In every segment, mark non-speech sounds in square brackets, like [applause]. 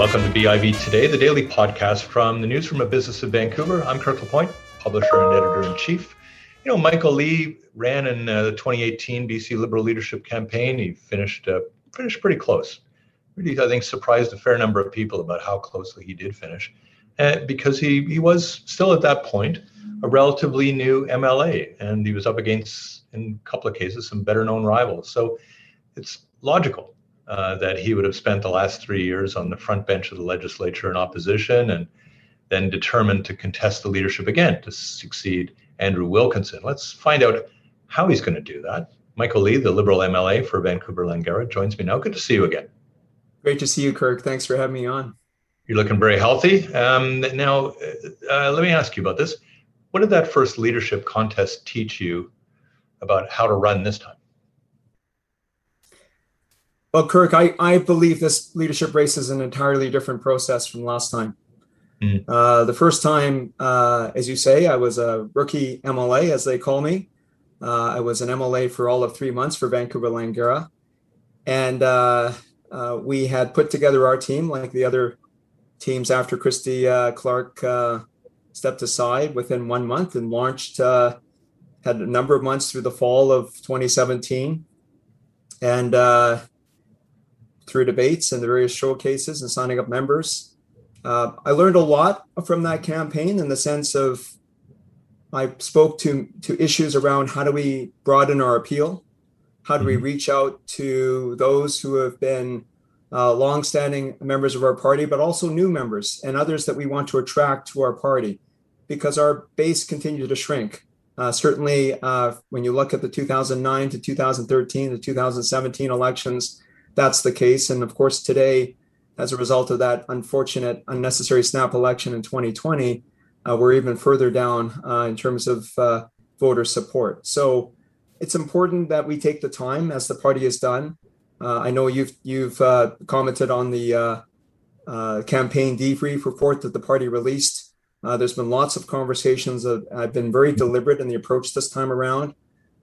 Welcome to BIV Today, the daily podcast from the Newsroom of Business of Vancouver. I'm Kirk LaPointe, publisher and editor in chief. You know, Michael Lee ran in uh, the 2018 BC Liberal Leadership Campaign. He finished uh, finished pretty close. Really, I think surprised a fair number of people about how closely he did finish, uh, because he he was still at that point a relatively new MLA, and he was up against, in a couple of cases, some better known rivals. So it's logical uh, that he would have spent the last three years on the front bench of the legislature in opposition and then determined to contest the leadership again to succeed Andrew Wilkinson. Let's find out how he's going to do that. Michael Lee, the Liberal MLA for Vancouver Langara, joins me now. Good to see you again. Great to see you, Kirk. Thanks for having me on. You're looking very healthy. Um, now, uh, let me ask you about this. What did that first leadership contest teach you about how to run this time? Well, Kirk, I, I believe this leadership race is an entirely different process from last time. Mm. Uh, the first time, uh, as you say, I was a rookie MLA, as they call me. Uh, I was an MLA for all of three months for Vancouver Langara. And uh, uh, we had put together our team like the other teams after Christy uh, Clark stepped aside within one month and launched, had a number of months through the fall of 2017. And through debates and the various showcases and signing up members. Uh, I learned a lot from that campaign in the sense of I spoke to to issues around how do we broaden our appeal, how do we mm-hmm. reach out to those who have been uh, longstanding members of our party, but also new members and others that we want to attract to our party, because our base continues to shrink. Uh, certainly, uh, when you look at the 2009 to 2013, the 2017 elections, that's the case. And of course, today, as a result of that unfortunate, unnecessary snap election in 2020, uh, we're even further down uh, in terms of uh, voter support. So it's important that we take the time, as the party has done. Uh, I know you've you've uh, commented on the uh, campaign debrief report that the party released. there's been lots of conversations. That I've been very deliberate in the approach this time around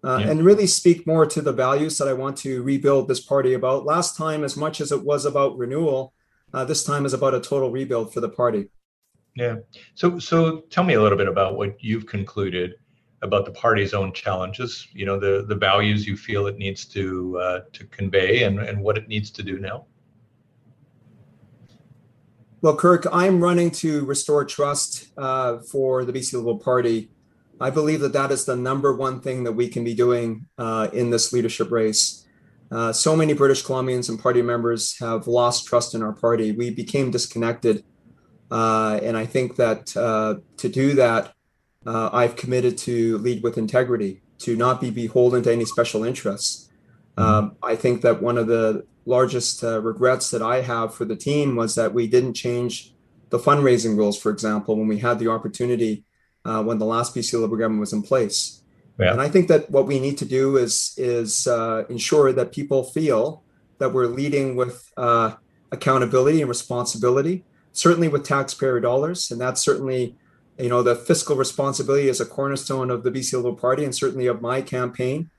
uh, yeah. and really speak more to the values that I want to rebuild this party about. Last time, as much as it was about renewal, uh, this time is about a total rebuild for the party. Yeah. So, so tell me a little bit about what you've concluded about the party's own challenges. You know, the the values you feel it needs to uh, to convey, and and what it needs to do now. Well, Kirk, I'm running to restore trust uh, for the BC Liberal Party I believe that that is the number one thing that we can be doing uh, in this leadership race. Uh, so many British Columbians and party members have lost trust in our party. We became disconnected. Uh, and I think that uh, to do that, uh, I've committed to lead with integrity, to not be beholden to any special interests. Um, I think that one of the largest uh, regrets that I have for the team was that we didn't change the fundraising rules, for example, when we had the opportunity uh, when the last BC Liberal government was in place. Yeah. And I think that what we need to do is is uh, ensure that people feel that we're leading with uh, accountability and responsibility, certainly with taxpayer dollars, and that's certainly you know the fiscal responsibility is a cornerstone of the BC Liberal Party and certainly of my campaign.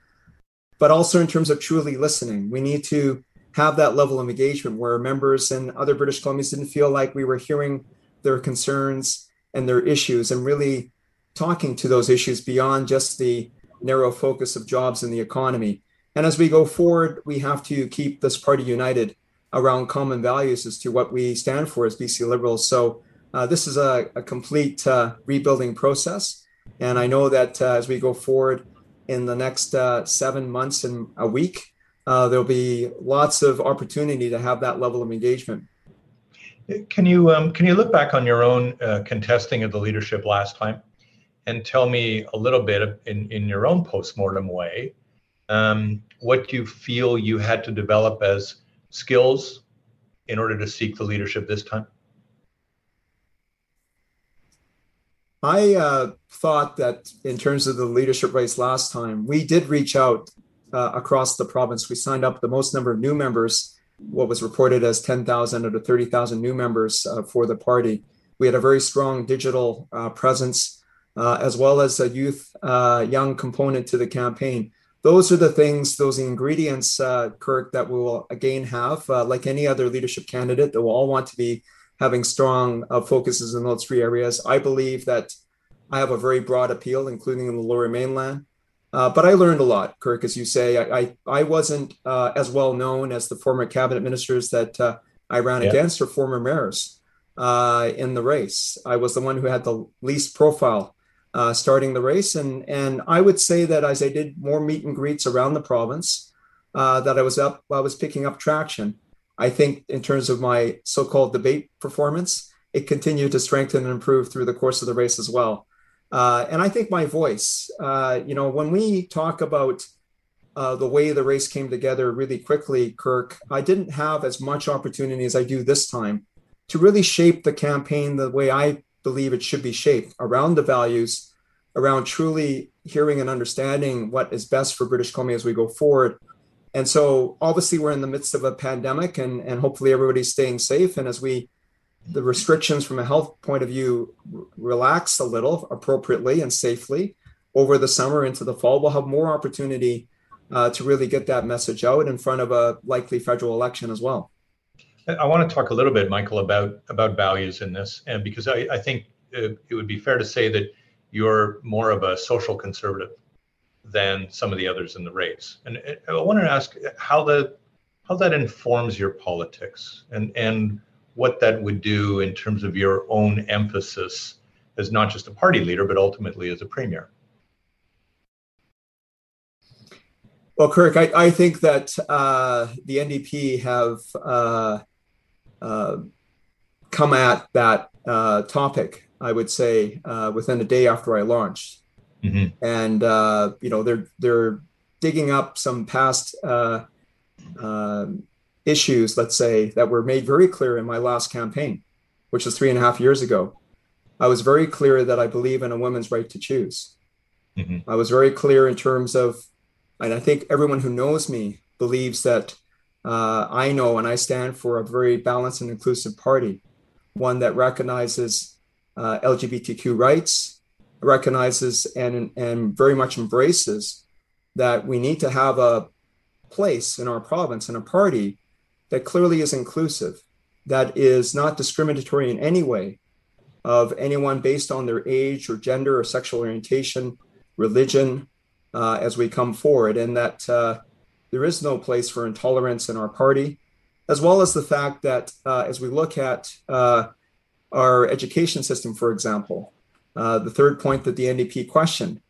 But also in terms of truly listening, we need to have that level of engagement where members and other British Columbians didn't feel like we were hearing their concerns and their issues and really talking to those issues beyond just the narrow focus of jobs and the economy. And as we go forward, we have to keep this party united around common values as to what we stand for as BC Liberals. So uh, this is a, a complete uh, rebuilding process. And I know that uh, as we go forward in the next uh, seven months and a week, uh, there'll be lots of opportunity to have that level of engagement. Can you um, can you look back on your own uh, contesting of the leadership last time? And tell me a little bit in, in your own postmortem way um, what you feel you had to develop as skills in order to seek the leadership this time? I uh, thought that in terms of the leadership race last time, we did reach out uh, across the province. We signed up the most number of new members, what was reported as 10,000 out of 30,000 new members uh, for the party. We had a very strong digital uh, presence uh, as well as a youth uh, young component to the campaign. those are the things, those ingredients, uh, Kirk, that we will again have, uh, like any other leadership candidate, that will all want to be having strong uh, focuses in those three areas. I believe that I have a very broad appeal, including in the Lower Mainland. Uh, but I learned a lot, Kirk, as you say. I I, I wasn't uh, as well known as the former cabinet ministers that uh, I ran yeah. against or former mayors in the race. I was the one who had the least profile uh, starting the race. And, and I would say that as I did more meet and greets around the province, uh, that I was up, I was picking up traction. I think in terms of my so-called debate performance, it continued to strengthen and improve through the course of the race as well. Uh, and I think my voice, uh, you know, when we talk about uh, the way the race came together really quickly, Kirk, I didn't have as much opportunity as I do this time to really shape the campaign the way I believe it should be shaped around the values, around truly hearing and understanding what is best for British Columbia as we go forward. And so obviously we're in the midst of a pandemic and, and hopefully everybody's staying safe. And as we the restrictions from a health point of view relax a little appropriately and safely over the summer into the fall, we'll have more opportunity uh, to really get that message out in front of a likely federal election as well. I want to talk a little bit, Michael, about about values in this, and because I, I think it, it would be fair to say that you're more of a social conservative than some of the others in the race. And I wanted to ask how the how that informs your politics and and what that would do in terms of your own emphasis as not just a party leader, but ultimately as a premier. Well, Kirk, I, I think that uh, the NDP have uh, uh, come at that uh, topic, I would say, uh, within a day after I launched. Mm-hmm. And uh, you know, they're they're digging up some past uh, um, issues, let's say, that were made very clear in my last campaign, which was three and a half years ago. I was very clear that I believe in a woman's right to choose. Mm-hmm. I was very clear in terms of, and I think everyone who knows me believes that uh, I know and I stand for a very balanced and inclusive party, one that recognizes uh, LGBTQ rights, recognizes and, and very much embraces that we need to have a place in our province and a party that clearly is inclusive, that is not discriminatory in any way of anyone based on their age or gender or sexual orientation, religion, uh, as we come forward, and that uh, there is no place for intolerance in our party, as well as the fact that uh, as we look at uh, our education system, for example, uh, the third point that the NDP questioned,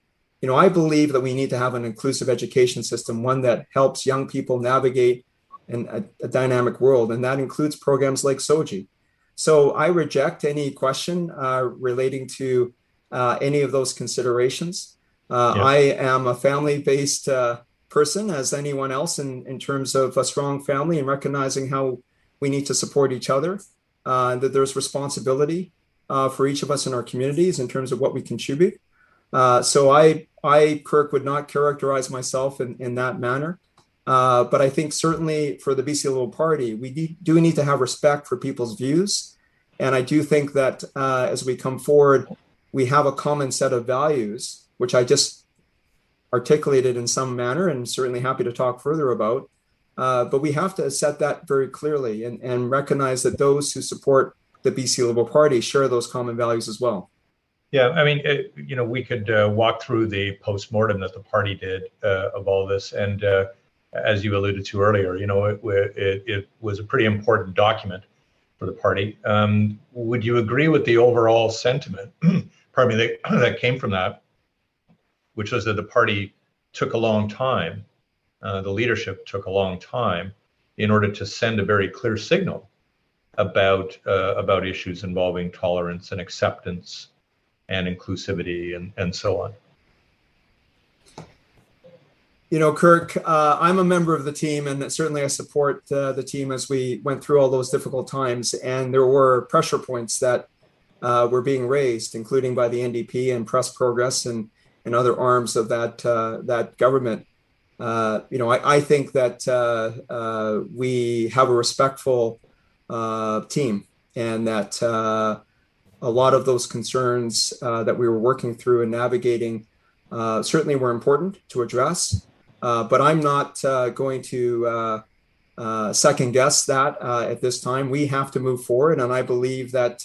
you know, I believe that we need to have an inclusive education system, one that helps young people navigate in a, a dynamic world, and that includes programs like SOGI. So I reject any question uh, relating to uh, any of those considerations. Uh. I am a family-based person as anyone else in, in terms of a strong family and recognizing how we need to support each other, uh, that there's responsibility uh, for each of us in our communities in terms of what we contribute. Uh, so I, I, Kirk, would not characterize myself in, in that manner. Uh, but I think certainly for the BC Liberal Party, we do need to have respect for people's views. And I do think that uh, as we come forward, we have a common set of values, which I just articulated in some manner and certainly happy to talk further about. Uh, but we have to set that very clearly and, and recognize that those who support the BC Liberal Party share those common values as well. Yeah, I mean, it, you know, we could uh, walk through the postmortem that the party did uh, of all this, and uh, as you alluded to earlier, you know, it, it, it, was a pretty important document for the party. Um, would you agree with the overall sentiment? [clears throat] pardon me, that, [clears throat] that came from that, which was that the party took a long time, uh, the leadership took a long time in order to send a very clear signal about uh, about issues involving tolerance and acceptance and inclusivity and, and so on. You know, Kirk, uh, I'm a member of the team, and certainly I support uh, the team as we went through all those difficult times. And there were pressure points that uh, were being raised, including by the NDP and Press Progress, and and other arms of that uh, that government. Uh, you know, I, I think that uh, uh we have a respectful uh, team, and that uh, a lot of those concerns that we were working through and navigating certainly were important to address. But I'm not going to second guess that at this time. We have to move forward, and I believe that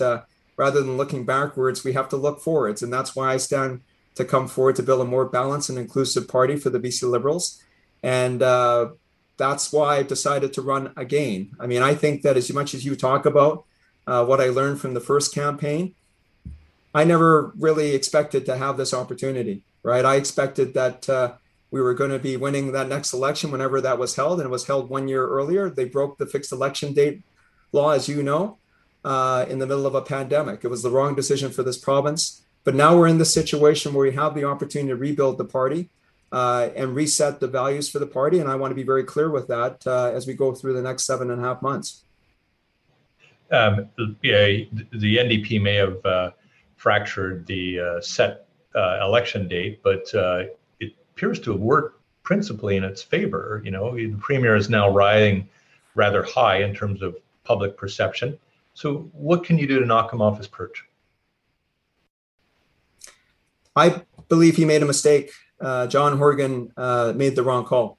rather than looking backwards, we have to look forwards, and that's why I stand to come forward to build a more balanced and inclusive party for the BC Liberals, and that's why I decided to run again. I mean, I think that as much as you talk about uh, what I learned from the first campaign, I never really expected to have this opportunity, right? I expected that uh, we were going to be winning that next election whenever that was held, and it was held one year earlier. They broke the fixed election date law, as you know, uh, in the middle of a pandemic. It was the wrong decision for this province. But now we're in the situation where we have the opportunity to rebuild the party uh, and reset the values for the party. And I want to be very clear with that uh, as we go through the next seven and a half months. Um, yeah, the NDP may have uh, fractured the uh, set uh, election date, but uh, it appears to have worked principally in its favor. You know, the premier is now riding rather high in terms of public perception. So, what can you do to knock him off his perch? I believe he made a mistake. Uh, John Horgan uh, made the wrong call.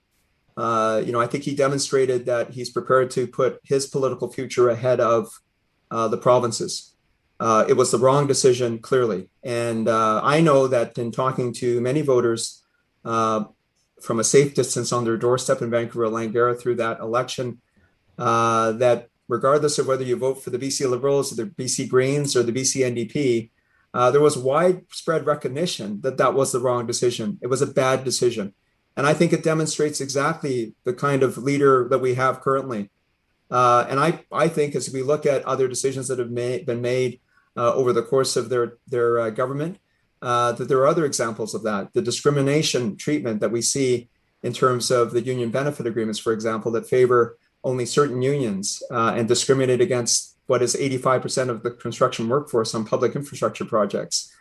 Uh, you know, I think he demonstrated that he's prepared to put his political future ahead of the provinces uh, it was the wrong decision, clearly. And uh, I know that in talking to many voters uh, from a safe distance on their doorstep in Vancouver, Langara through that election, uh, that regardless of whether you vote for the BC Liberals or the BC Greens or the BC NDP, uh, there was widespread recognition that that was the wrong decision. It was a bad decision. And I think it demonstrates exactly the kind of leader that we have currently. Uh, and I, I think as we look at other decisions that have made, been made uh, over the course of their their uh, government. Uh, that there are other examples of that. The discrimination treatment that we see in terms of the union benefit agreements, for example, that favor only certain unions uh, and discriminate against what is 85% of the construction workforce on public infrastructure projects.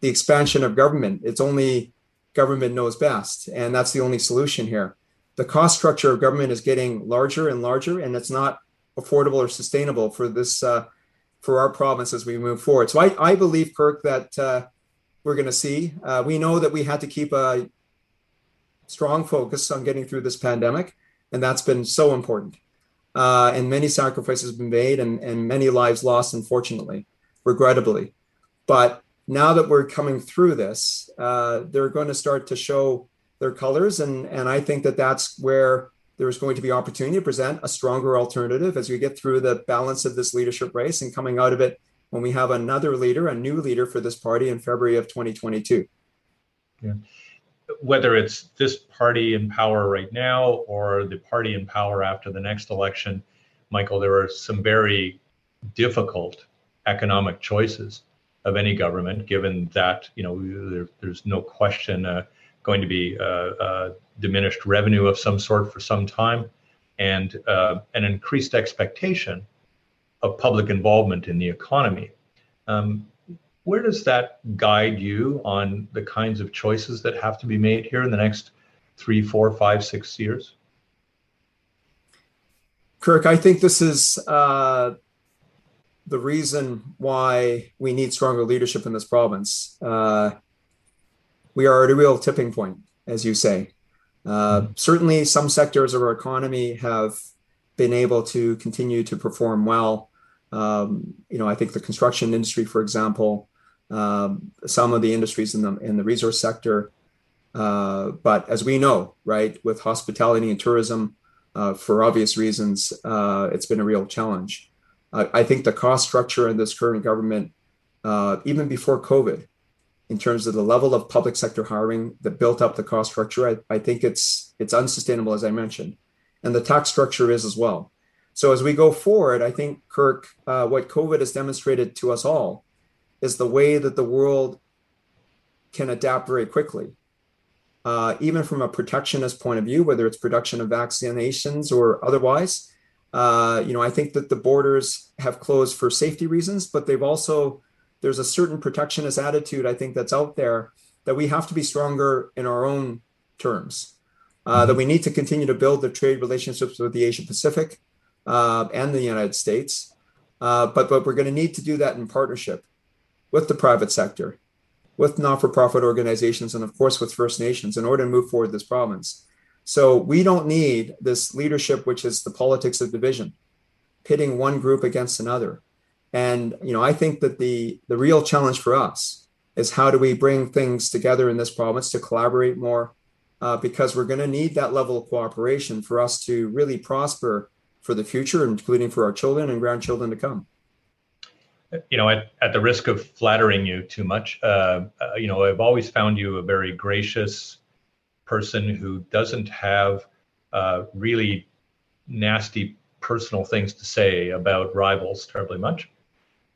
The expansion of government, it's only government knows best, and that's the only solution here. The cost structure of government is getting larger and larger, and it's not affordable or sustainable for this uh, for our province as we move forward. So I, I believe, Kirk, that uh, we're going to see. Uh, we know that we had to keep a strong focus on getting through this pandemic, and that's been so important. Uh, and many sacrifices have been made, and, and many lives lost, unfortunately, regrettably. But now that we're coming through this, uh, they're going to start to show their colors, and and I think that that's where there's going to be opportunity to present a stronger alternative as we get through the balance of this leadership race and coming out of it when we have another leader, a new leader for this party in February of 2022. Yeah. Whether it's this party in power right now or the party in power after the next election, Michael, there are some very difficult economic choices of any government, given that you know there, there's no question uh, going to be uh, uh, diminished revenue of some sort for some time, and uh, an increased expectation of public involvement in the economy. Um, where does that guide you on the kinds of choices that have to be made here in the next three, four, five, six years? Kirk, I think this is uh, the reason why we need stronger leadership in this province. Uh, we are at a real tipping point, as you say. Uh, certainly, some sectors of our economy have been able to continue to perform well. Um, you know, I think the construction industry, for example, um, some of the industries in the in the resource sector. Uh, but as we know, right, with hospitality and tourism, uh, for obvious reasons, uh, it's been a real challenge. I think the cost structure in this current government, uh, even before COVID, in terms of the level of public sector hiring that built up the cost structure. I, I think it's it's unsustainable, as I mentioned, and the tax structure is as well. So as we go forward, I think Kirk, uh, what COVID has demonstrated to us all is the way that the world can adapt very quickly. Uh, even from a protectionist point of view, whether it's production of vaccinations or otherwise, uh, you know, I think that the borders have closed for safety reasons, but they've also there's a certain protectionist attitude I think that's out there that we have to be stronger in our own terms. Uh, mm-hmm. That we need to continue to build the trade relationships with the Asia Pacific uh, and the United States, uh, but but we're going to need to do that in partnership with the private sector, with not-for-profit organizations, and of course with First Nations in order to move forward this province. So we don't need this leadership, which is the politics of division, pitting one group against another. And you know, I think that the the real challenge for us is how do we bring things together in this province to collaborate more, uh, because we're going to need that level of cooperation for us to really prosper for the future, including for our children and grandchildren to come. You know, at, at the risk of flattering you too much, uh, uh, you know, I've always found you a very gracious person who doesn't have uh, really nasty personal things to say about rivals terribly much.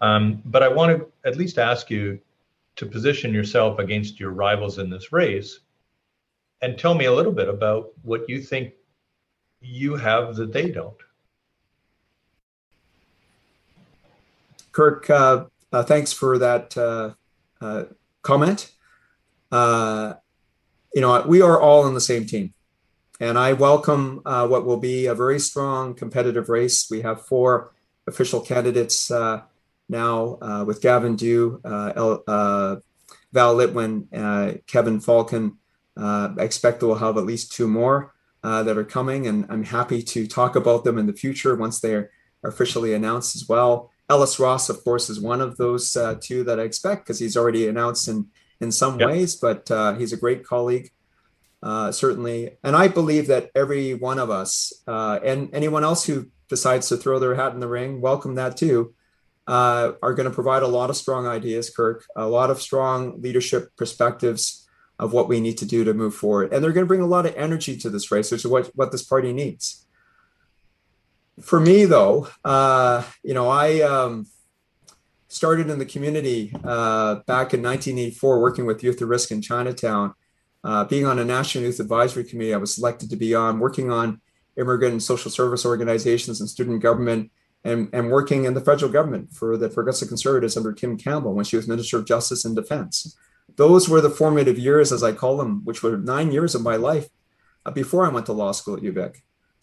Um, but I want to at least ask you to position yourself against your rivals in this race and tell me a little bit about what you think you have that they don't. Kirk, uh, uh, thanks for that uh, uh comment. Uh, you know, we are all in the same team. And I welcome uh, what will be a very strong competitive race. We have four official candidates now with Gavin Dew, Val Litwin, Kevin Falcon. I expect we'll have at least two more that are coming, and I'm happy to talk about them in the future once they're officially announced as well. Ellis Ross, of course, is one of those uh, two that I expect because he's already announced in in some yep. ways, but uh, he's a great colleague, uh, certainly. And I believe that every one of us uh, and anyone else who decides to throw their hat in the ring, welcome that too, uh, are going to provide a lot of strong ideas, Kirk, a lot of strong leadership perspectives of what we need to do to move forward. And they're going to bring a lot of energy to this race, which is what, what this party needs for me though uh, you know i um, started in the community uh, back in 1984 working with youth at risk in chinatown. Uh, being on a national youth advisory committee i was selected to be on working on immigrant and social service organizations and student government and, and working in the federal government for the progressive conservatives under kim campbell when she was minister of justice and defense. Those were the formative years as i call them which were nine years of my life uh, before i went to law school at uvic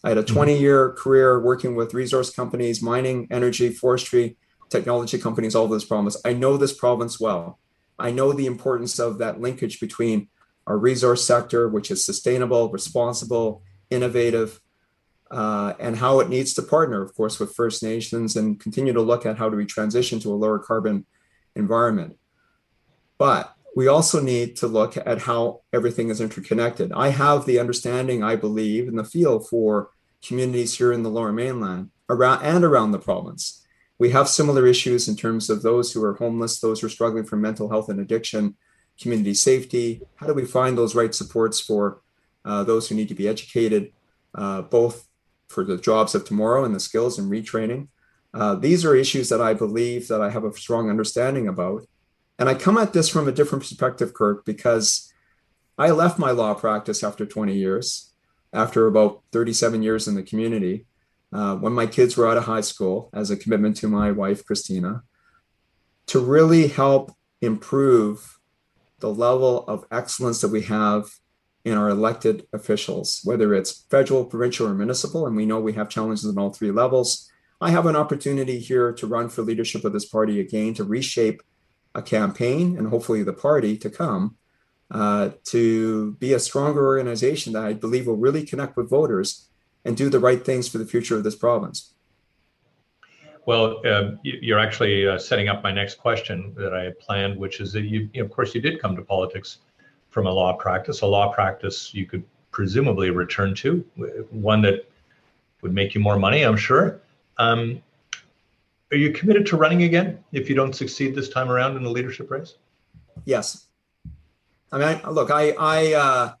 I had a mm-hmm. 20 year career working with resource companies, mining, energy, forestry, technology companies, all of this province. I know this province well. I know the importance of that linkage between our resource sector, which is sustainable, responsible, innovative, uh, and how it needs to partner, of course, with First Nations and continue to look at how do we transition to a lower carbon environment. But we also need to look at how everything is interconnected. I have the understanding, I believe, in the field for communities here in the lower mainland around and around the province. We have similar issues in terms of those who are homeless, those who are struggling for mental health and addiction, community safety. How do we find those right supports for uh, those who need to be educated, uh, both for the jobs of tomorrow and the skills and retraining? Uh, these are issues that I believe that I have a strong understanding about. And I come at this from a different perspective, Kirk, because I left my law practice after 20 years after about 37 years in the community, uh, when my kids were out of high school, as a commitment to my wife, Christina, to really help improve the level of excellence that we have in our elected officials, whether it's federal, provincial, or municipal. And we know we have challenges in all three levels. I have an opportunity here to run for leadership of this party again, to reshape a campaign and hopefully the party to come uh, to be a stronger organization that I believe will really connect with voters and do the right things for the future of this province. Well, uh, you're actually uh, setting up my next question that I had planned, which is that you, of course, you did come to politics from a law practice, a law practice you could presumably return to, one that would make you more money, I'm sure. Um, are you committed to running again if you don't succeed this time around in the leadership race? Yes. I mean, I, look, I I uh,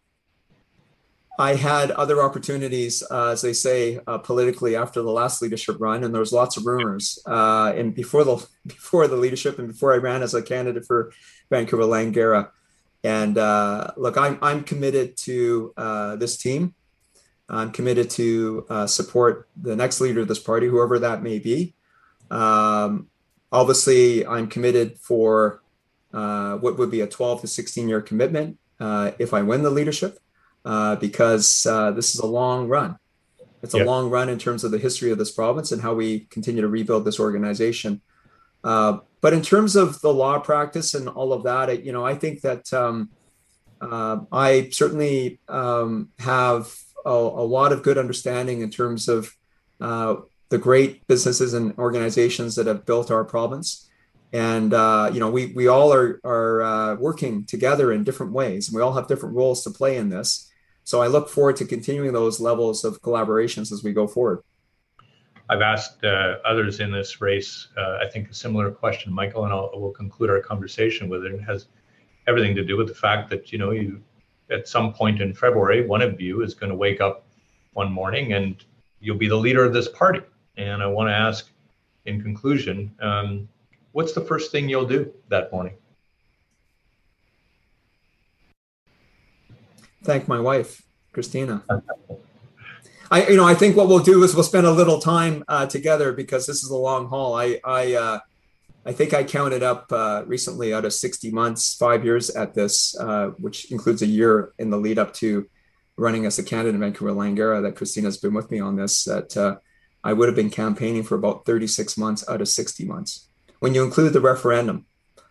I had other opportunities, uh, as they say, uh, politically after the last leadership run, and there was lots of rumors. Uh, and before the [laughs] before the leadership, and before I ran as a candidate for Vancouver Langara, and uh, look, I'm I'm committed to uh, this team. I'm committed to uh, support the next leader of this party, whoever that may be. Um, obviously, I'm committed for uh, what would be a 12 to 16 year commitment uh, if I win the leadership, uh, because uh, this is a long run. It's a yep. long run in terms of the history of this province and how we continue to rebuild this organization. Uh, but in terms of the law practice and all of that, it, you know, I think that um, uh, I certainly um, have a, a lot of good understanding in terms of uh, the great businesses and organizations that have built our province. And uh, you know, we we all are are uh, working together in different ways, and we all have different roles to play in this. So I look forward to continuing those levels of collaborations as we go forward. I've asked uh, others in this race, uh, I think, a similar question, Michael, and I'll, we'll conclude our conversation with it. It has everything to do with the fact that you know you at some point in February, one of you is going to wake up one morning and you'll be the leader of this party. And I want to ask, in conclusion, um, what's the first thing you'll do that morning? Thank my wife, Christina. I, you know, I think what we'll do is we'll spend a little time uh, together because this is a long haul. I, I, uh, I think I counted up uh, recently out of 60 months, five years at this, uh, which includes a year in the lead up to running as a candidate in Vancouver Langara, that Christina's been with me on this, that uh, I would have been campaigning for about 36 months out of 60 months. When you include the referendum,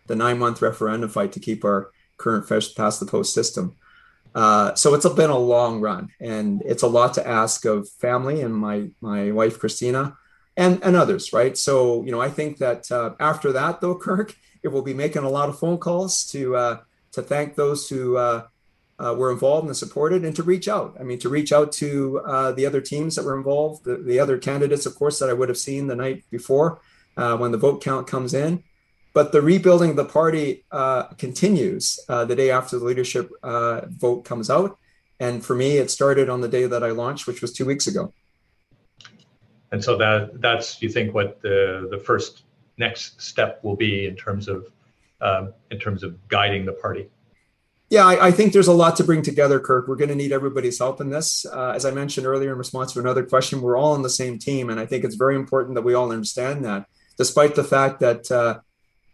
the nine month referendum fight to keep our current first past the post system. Uh, so it's been a long run and it's a lot to ask of family and my, my wife, Christina and and others, right? So you know, I think that uh, after that, though, [laughs] Kirk, it will be making a lot of phone calls to uh, to thank those who uh, uh were involved and supported, and to reach out. I mean, to reach out to uh, the other teams that were involved, the, the, other candidates, of course, that I would have seen the night before uh, when the vote count comes in. But the rebuilding of the party continues the day after the leadership vote comes out. And for me, it started on the day that I launched, which was two weeks ago and so that that's you think what the the first next step will be in terms of um, in terms of guiding the party. Yeah, I, I, think there's a lot to bring together, Kirk. We're going to need everybody's help in this. Uh, as I mentioned earlier in response to another question, we're all on the same team, and I think it's very important that we all understand that, despite the fact that uh,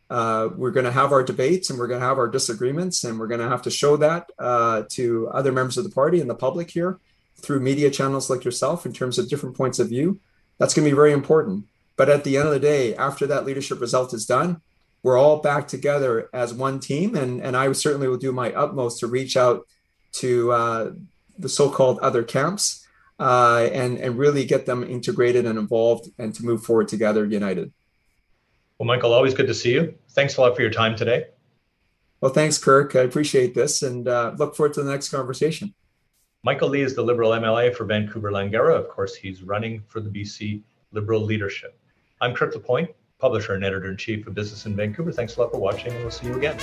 uh, we're going to have our debates and we're going to have our disagreements, and we're going to have to show that uh, to other members of the party and the public here through media channels like yourself in terms of different points of view. That's going to be very important. But at the end of the day, after that leadership result is done, we're all back together as one team. And, and I certainly will do my utmost to reach out to uh, the so called other camps uh, and, and really get them integrated and involved and to move forward together united. Well, Michael, always good to see you. Thanks a lot for your time today. Well, thanks, Kirk. I appreciate this and uh, look forward to the next conversation. Michael Lee is the Liberal MLA for Vancouver Langara. Of course, he's running for the BC Liberal leadership. I'm Kirk LaPointe, publisher and editor in chief of Business in Vancouver. Thanks a lot for watching, and we'll see you again.